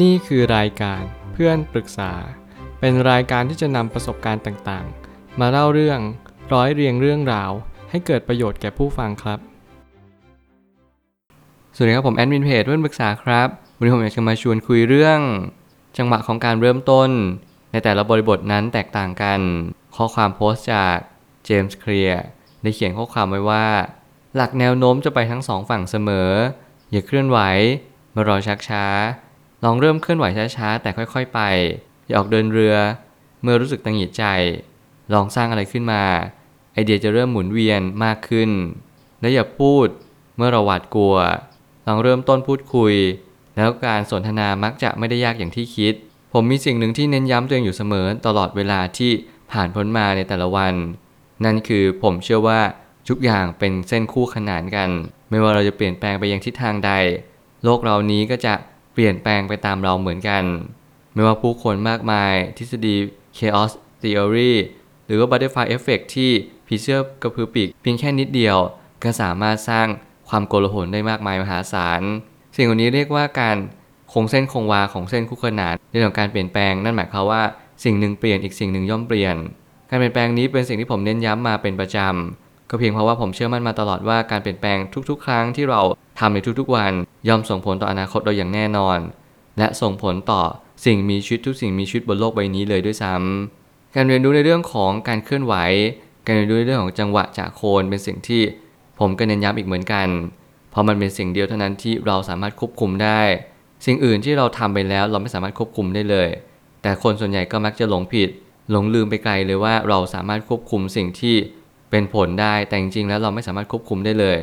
นี่คือรายการเพื่อนปรึกษา เป็นรายการที่จะนำประสบการณ์ต่างๆ มาเล่าเรื่องร้อยเรียงเรื่องราว ให้เกิดประโยชน์แก่ผู้ฟังครับ สวัสดีครับผมแอดมินเพจเพื่อนปรึกษาครับ วันนี้ผมอยากจะมาชวนคุยเรื่อง จังหวะของการเริ่มต้น ในแต่ละบริบทนั้นแตกต่างกัน ข้อความโพสต์จากเจมส์เคลียร์ได้เขียนข้อความไว้ว่า หลักแนวโน้มจะไปทั้งสองฝั่งเสมอ อย่าเคลื่อนไหว มารอชักช้า ลองเริ่มเคลื่อนไหวช้าๆ แต่ค่อยๆไป อย่าออกเดินเรือ เมื่อรู้สึกตังหงิดใจ ลองสร้างอะไรขึ้นมา ไอเดียจะเริ่มหมุนเวียนมากขึ้น และอย่าพูดเมื่อเราหวาดกลัว ลองเริ่มต้นพูดคุย แล้วการสนทนามักจะไม่ได้ยากอย่างที่คิด ผมมีสิ่งหนึ่งที่เน้นย้ำตัวเองอยู่เสมอตลอดเวลาที่ผ่านพ้นมาในแต่ละวัน นั่นคือผมเชื่อว่าทุกอย่างเป็นเส้นคู่ขนานกัน ไม่ว่าเราจะเปลี่ยนแปลงไปยังทิศทางใด โลกเรานี้ก็จะ เปลี่ยนแปลงไปตามเราเหมือนกัน ไม่ว่าผู้คนมากมายทฤษฎี chaos theory หรือว่า butterfly effect ที่ผีเสื้อกระพือปีกเพียงแค่นิดเดียว ก็สามารถสร้างความโกลาหลได้มากมายมหาศาล สิ่งเหล่านี้เรียกว่าการคงเส้นคงวาของเส้นคู่ขนานในเรื่องของการเปลี่ยนแปลงนั่นหมายความว่าสิ่งหนึ่งเปลี่ยนอีกสิ่งหนึ่งย่อมเปลี่ยน การเปลี่ยนแปลงนี้เป็นสิ่งที่ผมเน้นย้ำมาเป็นประจำ ก็เพียงเพราะว่าผมเชื่อมั่นมาตลอดว่าการเปลี่ยนแปลงทุกๆ ครั้งที่เราทำในทุกๆ วันย่อมส่งผลต่ออนาคตเราอย่างแน่นอน และส่งผลต่อสิ่งมีชีวิตทุกสิ่งมีชีวิตบนโลกใบนี้เลยด้วยซ้ำการเรียนรู้ในเรื่องของการเคลื่อนไหว การเรียนรู้ในเรื่องของจังหวะจากโคนเป็นสิ่งที่ผมก็เน้นย้ำอีกเหมือนกัน เพราะมันเป็นสิ่งเดียวเท่านั้นที่เราสามารถควบคุมได้ สิ่งอื่นที่เราทำไปแล้วเราไม่สามารถควบคุมได้เลย แต่คนส่วนใหญ่ก็มักจะหลงผิด หลงลืมไปไกลเลยว่าเราสามารถควบคุมสิ่งที่ เป็นผลได้แต่จริงๆแล้วเราไม่สามารถควบคุมได้เลย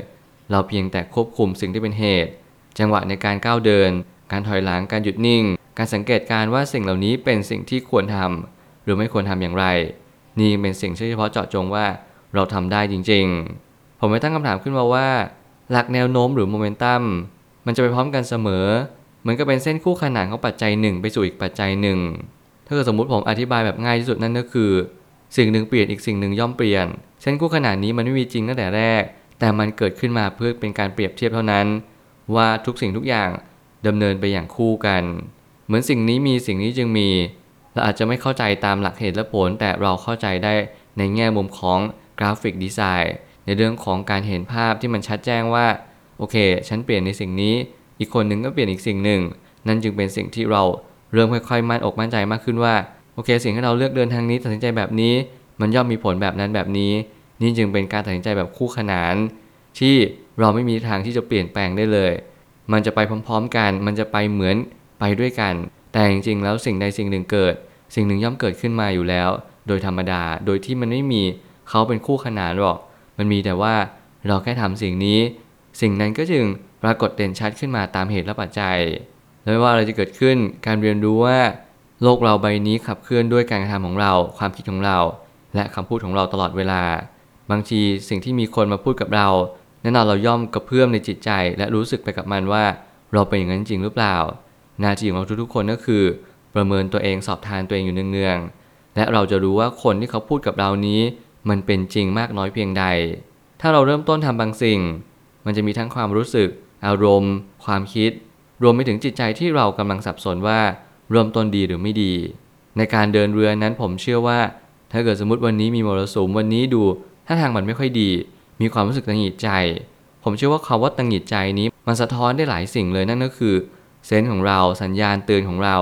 เราเพียงแต่ควบคุมสิ่งที่เป็นเหตุ จังหวะในการก้าวเดิน การถอยหลังการหยุดนิ่ง การสังเกตการว่าสิ่งเหล่านี้เป็นสิ่งที่ควรทำหรือไม่ควรทำอย่างไร นี่เป็นสิ่งเฉพาะเจาะจงว่าเราทำได้จริงๆ ผมไม่ตั้งคำถามขึ้นมาว่า หลักแนวโน้มหรือโมเมนตัมมันจะไปพร้อมกันเสมอเหมือนกับเป็นเส้นคู่ขนานของปัจจัยหนึ่งไปสู่อีกปัจจัยหนึ่งถ้าเกิดสมมุติผมอธิบายแบบง่ายที่สุดนั่นก็คือ สิ่งหนึ่งเปลี่ยนอีกสิ่งหนึ่งย่อมเปลี่ยนเส้นคู่ขนานนี้มันไม่มีจริงตั้งแต่แรก แต่มันเกิดขึ้นมาเพื่อเป็นการเปรียบเทียบเท่านั้น ว่าทุกสิ่งทุกอย่างดำเนินไปอย่างคู่กัน เหมือนสิ่งนี้มีสิ่งนี้จึงมี เราอาจจะไม่เข้าใจตามหลักเหตุและผล แต่เราเข้าใจได้ในแง่มุมของกราฟิกดีไซน์ในเรื่องของการเห็นภาพที่มันชัดแจ้งว่าโอเค ฉันเปลี่ยนในสิ่งนี้ อีกคนหนึ่งก็เปลี่ยนอีกสิ่งหนึ่ง นั่นจึงเป็นสิ่งที่เราเริ่มค่อยๆมั่นอกมั่นใจมากขึ้นว่า อเคสิ่งที่เราเลือกเดินทางนี้ตัดสินใจแบบนี้ มันย่อมมีผลแบบนั้นแบบนี้ นี่จึงเป็นการตัดสินใจแบบคู่ขนาน ที่เราไม่มีทางที่จะเปลี่ยนแปลงได้เลย มันจะไปพร้อมๆกัน มันจะไปเหมือนไปด้วยกัน แต่จริงๆแล้วสิ่งใดสิ่งหนึ่งเกิด สิ่งหนึ่งย่อมเกิดขึ้นมาอยู่แล้ว โดยธรรมดา โดยที่มันไม่มีเขาเป็นคู่ขนานหรอก มันมีแต่ว่าเราแค่ทำสิ่งนี้ สิ่งนั้นก็จึงปรากฏเด่นชัดขึ้นมาตามเหตุและปัจจัยไม่ว่าอะไรจะเกิดขึ้น การเรียนรู้ว่า โลกเราใบนี้ขับเคลื่อนด้วยการกระทำของเรา ความคิดของเรา และคำพูดของเราตลอดเวลา บางทีสิ่งที่มีคนมาพูดกับเราแน่นอนเราย่อมกระเพื่อมในจิตใจ และรู้สึกไปกับมันว่า เราเป็นอย่างนั้นจริงหรือเปล่า หน้าที่ของเราทุกๆคนก็คือ ประเมินตัวเองสอบทานตัวเองอยู่เนืองๆและเราจะรู้ว่าคนที่เขาพูดกับเรานี้ มันเป็นจริงมากน้อยเพียงใด ถ้าเราเริ่มต้นทำบางสิ่ง มันจะมีทั้งความรู้สึก อารมณ์ ความคิด รวมไปถึงจิตใจที่เรากำลังสับสนว่า เริ่มต้นดีหรือไม่ดี ในการเดินเรือนั้นผมเชื่อว่า ถ้าเกิดสมมติวันนี้มีมรสุมวันนี้ดูถ้าทางมันไม่ค่อยดี มีความรู้สึกตังหิดใจ ผมเชื่อว่าคาว่าตังหิดใจนี้ มันสะท้อนได้หลายสิ่งเลยนั่นก็คือเซนส์ของเราสัญญาณเตือนของเรา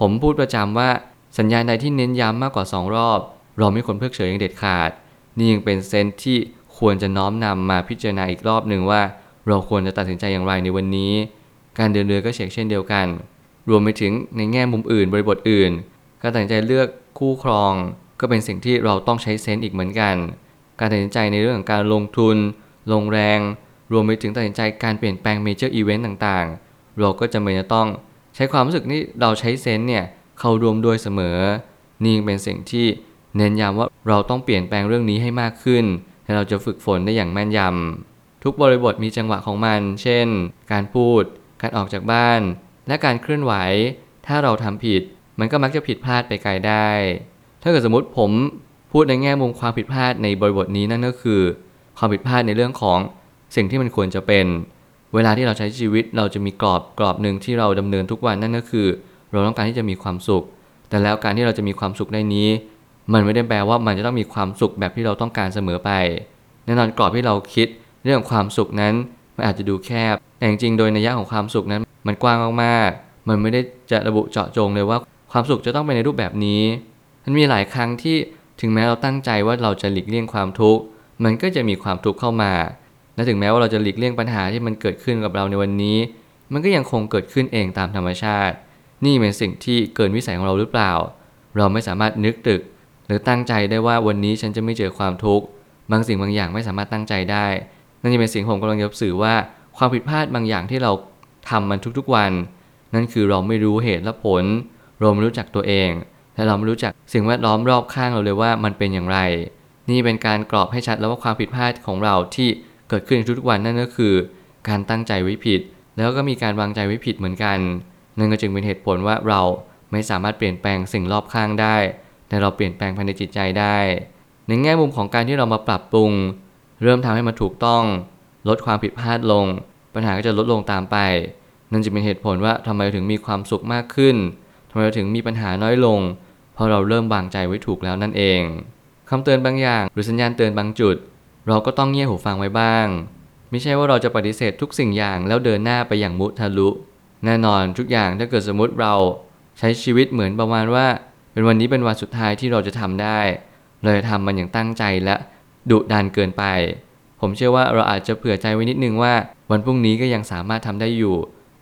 ผมพูดประจำว่าสัญญาณใดที่เน้นย้ำมากกว่า 2 รอบ เราไม่ควรเพิกเฉยอย่างเด็ดขาด นี่ยังเป็นเซนส์ที่ควรจะน้อมนำมาพิจารณาอีกรอบหนึ่งว่า เราควรจะตัดสินใจอย่างไรในวันนี้ การเดินเรือก็เช่นเดียวกัน รวมไปถึงในแง่มุมอื่นบริบทอื่น การตัดสินใจเลือกคู่ครอง ก็เป็นสิ่งที่เราต้องใช้เซนส์อีกเหมือนกัน การตัดสินใจในเรื่องของการลงทุน ลงแรง รวมไปถึงตัดสินใจการเปลี่ยนแปลงเมเจอร์อีเวนต์ต่างๆ เราก็จำเป็นจะต้องใช้ความรู้สึกที่เราใช้เซนส์เนี่ยเข้ารวมด้วยเสมอ นี่เป็นสิ่งที่เน้นย้ำว่าเราต้องเปลี่ยนแปลงเรื่องนี้ให้มากขึ้นและเราจะฝึกฝนได้อย่างแม่นยำทุกบริบทมีจังหวะของมัน เช่น การพูด การออกจากบ้าน และการเคลื่อนไหว ถ้าเราทำผิด มันก็มักจะผิดพลาดไปไกลได้ ถ้าเกิดสมมติผมพูดในแง่มุมความผิดพลาดในบริบทนี้นั่นก็คือ ความผิดพลาดในเรื่องของสิ่งที่มันควรจะเป็น เวลาที่เราใช้ชีวิตเราจะมีกรอบกรอบหนึ่งที่เราดำเนินทุกวันนั่นก็คือ เราต้องการที่จะมีความสุข แต่แล้วการที่เราจะมีความสุขได้นี้ มันไม่ได้แปลว่ามันจะต้องมีความสุขแบบที่เราต้องการเสมอไปแน่นอนกรอบที่เราคิดเรื่องความสุขนั้นมันอาจจะดูแคบ แต่จริงๆโดยนัยยะของความสุขนั้น มันกว้างมากๆ มันไม่ได้จะระบุเจาะจงเลยว่าความสุขจะต้องเป็นในรูปแบบนี้ มันมีหลายครั้งที่ถึงแม้เราตั้งใจว่าเราจะหลีกเลี่ยงความทุกข์ มันก็จะมีความทุกข์เข้ามา และถึงแม้ว่าเราจะหลีกเลี่ยงปัญหาที่มันเกิดขึ้นกับเราในวันนี้ มันก็ยังคงเกิดขึ้นเองตามธรรมชาติ นี่เป็นสิ่งที่เกินวิสัยของเราหรือเปล่า เราไม่สามารถนึกตึก หรือตั้งใจได้ว่าวันนี้ฉันจะไม่เจอความทุกข์ บางสิ่งบางอย่างไม่สามารถตั้งใจได้ นั่นจะเป็นสิ่งผมกำลังจะสื่อว่าความผิดพลาดบางอย่างที่เรา ทำมันทุกๆวัน นั่นคือเราไม่รู้เหตุและผล เราไม่รู้จักตัวเอง และเราไม่รู้จักสิ่งแวดล้อมรอบข้างเราเลยว่ามันเป็นอย่างไร นี่เป็นการกรอบให้ชัดแล้วว่าความผิดพลาดของเราที่เกิดขึ้นทุกๆวันนั่นก็คือ การตั้งใจไว้ผิด แล้วก็มีการวางใจไว้ผิดเหมือนกัน นั่นก็จึงเป็นเหตุผลว่าเราไม่สามารถเปลี่ยนแปลงสิ่งรอบข้างได้ แต่เราเปลี่ยนแปลงภายในจิตใจได้ ในแง่มุมของการที่เรามาปรับปรุง เริ่มทำให้มันถูกต้อง ลดความผิดพลาดลง ปัญหาก็จะลดลงตามไป นั่นจะเป็นเหตุผลว่าทำไมถึงมีความสุขมากขึ้นทำไมถึงมีปัญหาน้อยลง เพราะเราเริ่มวางใจไว้ถูกแล้วนั่นเองคำเตือนบางอย่าง หรือสัญญาณเตือนบางจุด เราก็ต้องเงี่ยหูฟังไว้บ้าง ไม่ใช่ว่าเราจะปฏิเสธทุกสิ่งอย่างแล้วเดินหน้าไปอย่างมุทะลุ แน่นอนทุกอย่างถ้าเกิดสมมติเราใช้ชีวิตเหมือนประมาณว่า เป็นวันนี้เป็นวันสุดท้ายที่เราจะทำได้ เราจะทำมันอย่างตั้งใจและดุดันเกินไป ผมเชื่อว่าเราอาจจะเผื่อใจไว้นิดนึงว่า วันพรุ่งนี้ก็ยังสามารถทำได้อยู่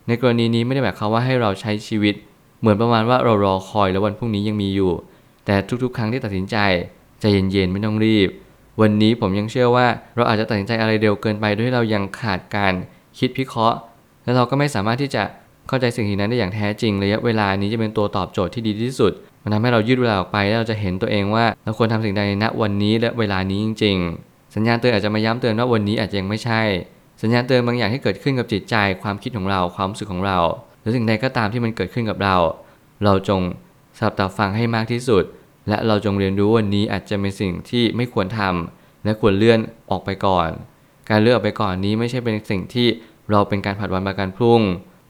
ในกรณีนี้ไม่ได้หมายความว่าให้เราใช้ชีวิต เหมือนประมาณว่าเรารอคอยแล้ววันพรุ่งนี้ยังมีอยู่ แต่ทุกๆ ครั้งที่ตัดสินใจใจเย็นๆไม่ต้องรีบ วันนี้ผมยังเชื่อว่าเราอาจจะตัดสินใจอะไรเร็วเกินไปโดยที่เรายังขาดการคิดพิเคราะห์ และเราก็ไม่สามารถที่จะเข้าใจสิ่งนั้นได้อย่างแท้จริงระยะเวลานี้จะเป็นตัวตอบโจทย์ที่ดีที่สุด มันทำให้เรายืดเวลาออกไปแล้วเราจะเห็นตัวเองว่าเราควรทำสิ่งใดในณวันนี้และเวลานี้จริง ๆ สัญญาณเตือนอาจจะมาย้ำเตือนว่าวันนี้อาจจะยังไม่ใช่ สัญญาณเตือนบางอย่างที่เกิดขึ้นกับจิตใจ ความคิดของเราความรู้สึกของเรา หรือสิ่งใดก็ตามที่มันเกิดขึ้นกับเรา เราจงสับตาฟังให้มากที่สุด และเราจงเรียนรู้วันนี้อาจจะเป็นสิ่งที่ไม่ควรทำและควรเลื่อนออกไปก่อน การเลื่อนออกไปก่อนนี้ไม่ใช่เป็นสิ่งที่เราเป็นการผัดวันประกันพรุ่ง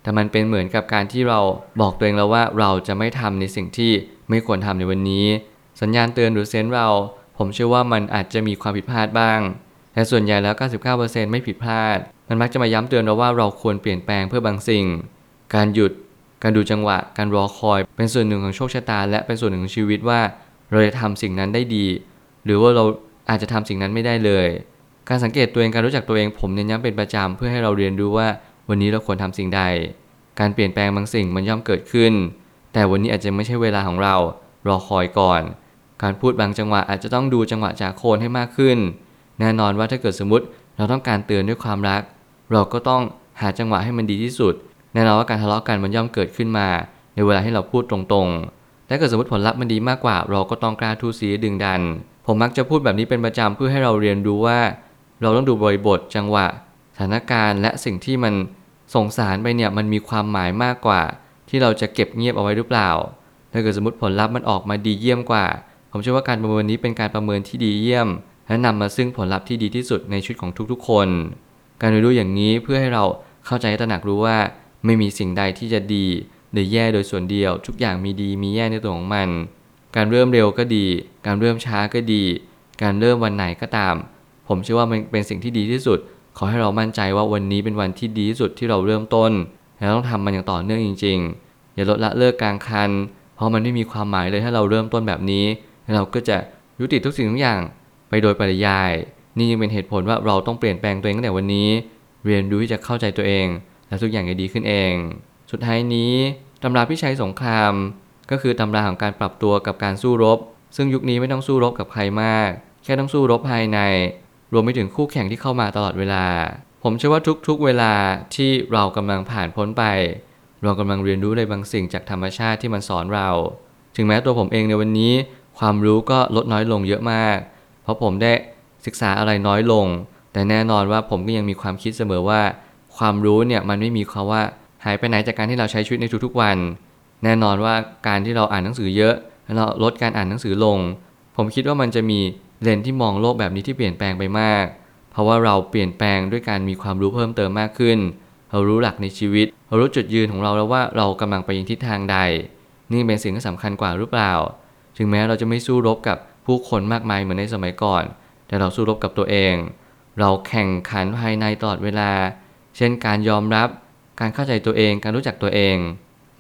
แต่มันเป็นเหมือนกับการที่เราบอกตัวเองแล้วว่าเราจะไม่ทำในสิ่งที่ไม่ควรทำในวันนี้ สัญญาณเตือนหรือเซนส์เรา ผมเชื่อว่ามันอาจจะมีความผิดพลาดบ้าง แต่ส่วนใหญ่แล้ว 99%ไม่ผิดพลาด มันมักจะมาย้ำเตือนเราว่าเราควรเปลี่ยนแปลงเพื่อบางสิ่ง การหยุด การดูจังหวะ การรอคอย เป็นส่วนหนึ่งของโชคชะตา และเป็นส่วนหนึ่งของชีวิตว่า เราจะทำสิ่งนั้นได้ดี หรือว่าเราอาจจะทำสิ่งนั้นไม่ได้เลย การสังเกตตัวเอง การรู้จักตัวเอง ผมเน้นย้ำเป็นประจำเพื่อให้เราเรียนรู้ว่า วันนี้เราควรทำสิ่งใด การเปลี่ยนแปลงบางสิ่งมันย่อมเกิดขึ้น แต่วันนี้อาจจะไม่ใช่เวลาของเรา รอคอยก่อน การพูดบางจังหวะอาจจะต้องดูจังหวะจากโคนให้มากขึ้น แน่นอนว่าถ้าเกิดสมมติเราต้องการเตือนด้วยความรัก เราก็ต้องหาจังหวะให้มันดีที่สุด แน่นอนว่าการทะเลาะกันมันย่อมเกิดขึ้นมา ในเวลาที่เราพูดตรงๆแต่เกิดสมมติผลลัพธ์มันดีมากกว่า เราก็ต้องกล้าทูสีดึงดัน ผมมักจะพูดแบบนี้เป็นประจำเพื่อให้เราเรียนรู้ว่า เราต้องดูบริบทจังหวะ สถานการณ์และสิ่งที่มันส่งสารไปเนี่ยมันมีความหมายมากกว่า ที่เราจะเก็บเงียบเอาไว้หรือเปล่า ถ้าเกิดสมมติผลลัพธ์มันออกมาดีเยี่ยมกว่า ผมเชื่อว่าการประเมินนี้เป็นการประเมินที่ดีเยี่ยม และนำมาซึ่งผลลัพธ์ที่ดีที่สุดในชีวิตของทุกๆ คน การเรียนรู้อย่างนี้เพื่อให้เราเข้าใจตระหนักรู้ว่า ไม่มีสิ่งใดที่จะดีหรือแย่โดยส่วนเดียว ทุกอย่างมีดีมีแย่ในตัวของมัน การเริ่มเร็วก็ดี การเริ่มช้าก็ดี การเริ่มวันไหนก็ตาม ผมเชื่อว่ามันเป็นสิ่งที่ดีที่สุด ขอให้เรามั่นใจว่าวันนี้เป็นวันที่ดีที่สุดที่เราเริ่มต้นและต้องทำมันอย่างต่อเนื่องจริง ๆ อย่าลดละเลิกกลางคัน เพราะมันไม่มีความหมายเลยถ้าเราเริ่มต้นแบบนี้ เราก็จะยุติทุกสิ่งทุกอย่าง ไปโดยปริยาย นี่ยังเป็นเหตุผลว่าเราต้องเปลี่ยนแปลงตัวเองตั้งแต่วันนี้ เรียนรู้ที่จะเข้าใจตัวเอง และทุกอย่างจะดีขึ้นเอง สุดท้ายนี้ตำราพิชัยสงคราม ก็คือตำราของการปรับตัวกับการสู้รบ ซึ่งยุคนี้ไม่ต้องสู้รบกับใครมาก แค่ต้องสู้รบภายใน รวมไปถึงคู่แข่งที่เข้ามาตลอดเวลา ผมเชื่อว่าทุกๆเวลาที่เรากำลังผ่านพ้นไป เรากำลังเรียนรู้ในบางสิ่งจากธรรมชาติที่มันสอนเรา ถึงแม้ตัวผมเองในวันนี้ ความรู้ก็ลดน้อยลงเยอะมาก เพราะผมได้ศึกษาอะไรน้อยลง แต่แน่นอนว่าผมก็ยังมีความคิดเสมอว่า ความรู้เนี่ยมันไม่มีคำว่าหายไปไหนจากการที่เราใช้ชีวิตในทุกๆวัน แน่นอนว่าการที่เราอ่านหนังสือเยอะแล้วเราลดการอ่านหนังสือลง ผมคิดว่ามันจะมีเลนที่มองโลกแบบนี้ที่เปลี่ยนแปลงไปมาก เพราะว่าเราเปลี่ยนแปลงด้วยการมีความรู้เพิ่มเติมมากขึ้นเเรารู้หลักในชีวิต เรารู้จุดยืนของเราแล้วว่าเรากำลังไปยังทิศทางใด นี่เป็นสิ่งที่สำคัญกว่าหรือเปล่า ถึงแม้เราจะไม่สู้รบกับ ผู้คนมากมายเหมือนในสมัยก่อน แต่เราสู้รบกับตัวเอง เราแข่งขันภายในตลอดเวลา เช่นการยอมรับ การเข้าใจตัวเอง การรู้จักตัวเอง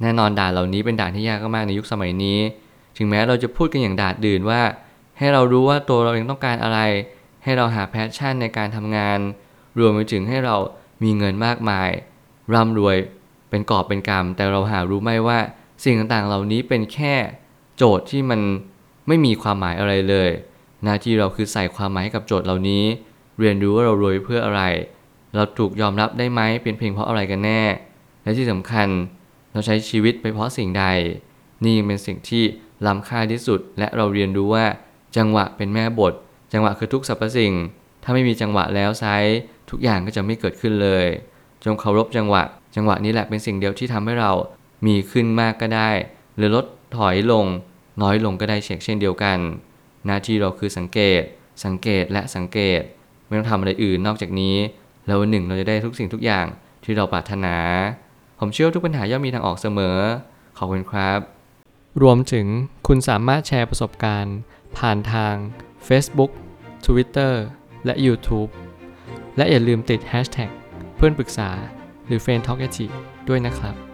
แน่นอนด่านเหล่านี้เป็นด่านที่ยากมากในยุคสมัยนี้ ถึงแม้เราจะพูดกันอย่างด่าดื่นว่า ให้เรารู้ว่าตัวเราเองต้องการอะไร ให้เราหาแพชชั่นในการทำงาน รวมไปถึงให้เรามีเงินมากมาย ร่ำรวย เป็นกอบเป็นกำแต่เราหารู้ไหมว่าสิ่งต่างๆ เหล่านี้เป็นแค่โจทย์ที่มัน ไม่มีความหมายอะไรเลย หน้าที่เราคือใส่ความหมายให้กับโจทย์เหล่านี้ เรียนรู้ว่าเรารวยเพื่ออะไร เราถูกยอมรับได้ไหมเป็นเพียงเพราะอะไรกันแน่ และที่สำคัญ เราใช้ชีวิตไปเพราะสิ่งใด นี่ยังเป็นสิ่งที่ล้ำค่าที่สุด และเราเรียนรู้ว่า จังหวะเป็นแม่บท จังหวะคือทุกสรรพสิ่ง ถ้าไม่มีจังหวะแล้วไซทุกอย่างก็จะไม่เกิดขึ้นเลย จงเคารพจังหวะ จังหวะนี้แหละเป็นสิ่งเดียวที่ทำให้เรามีขึ้นมากก็ได้ หรือลดถอยลง น้อยลงก็ได้เช่นเช่นเดียวกัน หน้าที่เราคือสังเกต สังเกตและสังเกต ไม่ต้องทำอะไรอื่นนอกจากนี้ แล้ววันหนึ่งเราจะได้ทุกสิ่งทุกอย่างที่เราปรารถนา ผมเชื่อว่าทุกปัญหาย่อมมีทางออกเสมอ ขอบคุณครับ รวมถึงคุณสามารถแชร์ประสบการณ์ ผ่านทาง Facebook Twitter และ YouTube และอย่าลืมติด Hashtag เพื่อนปรึกษาหรือ f r ร e n d t a l k ด้วยนะครับ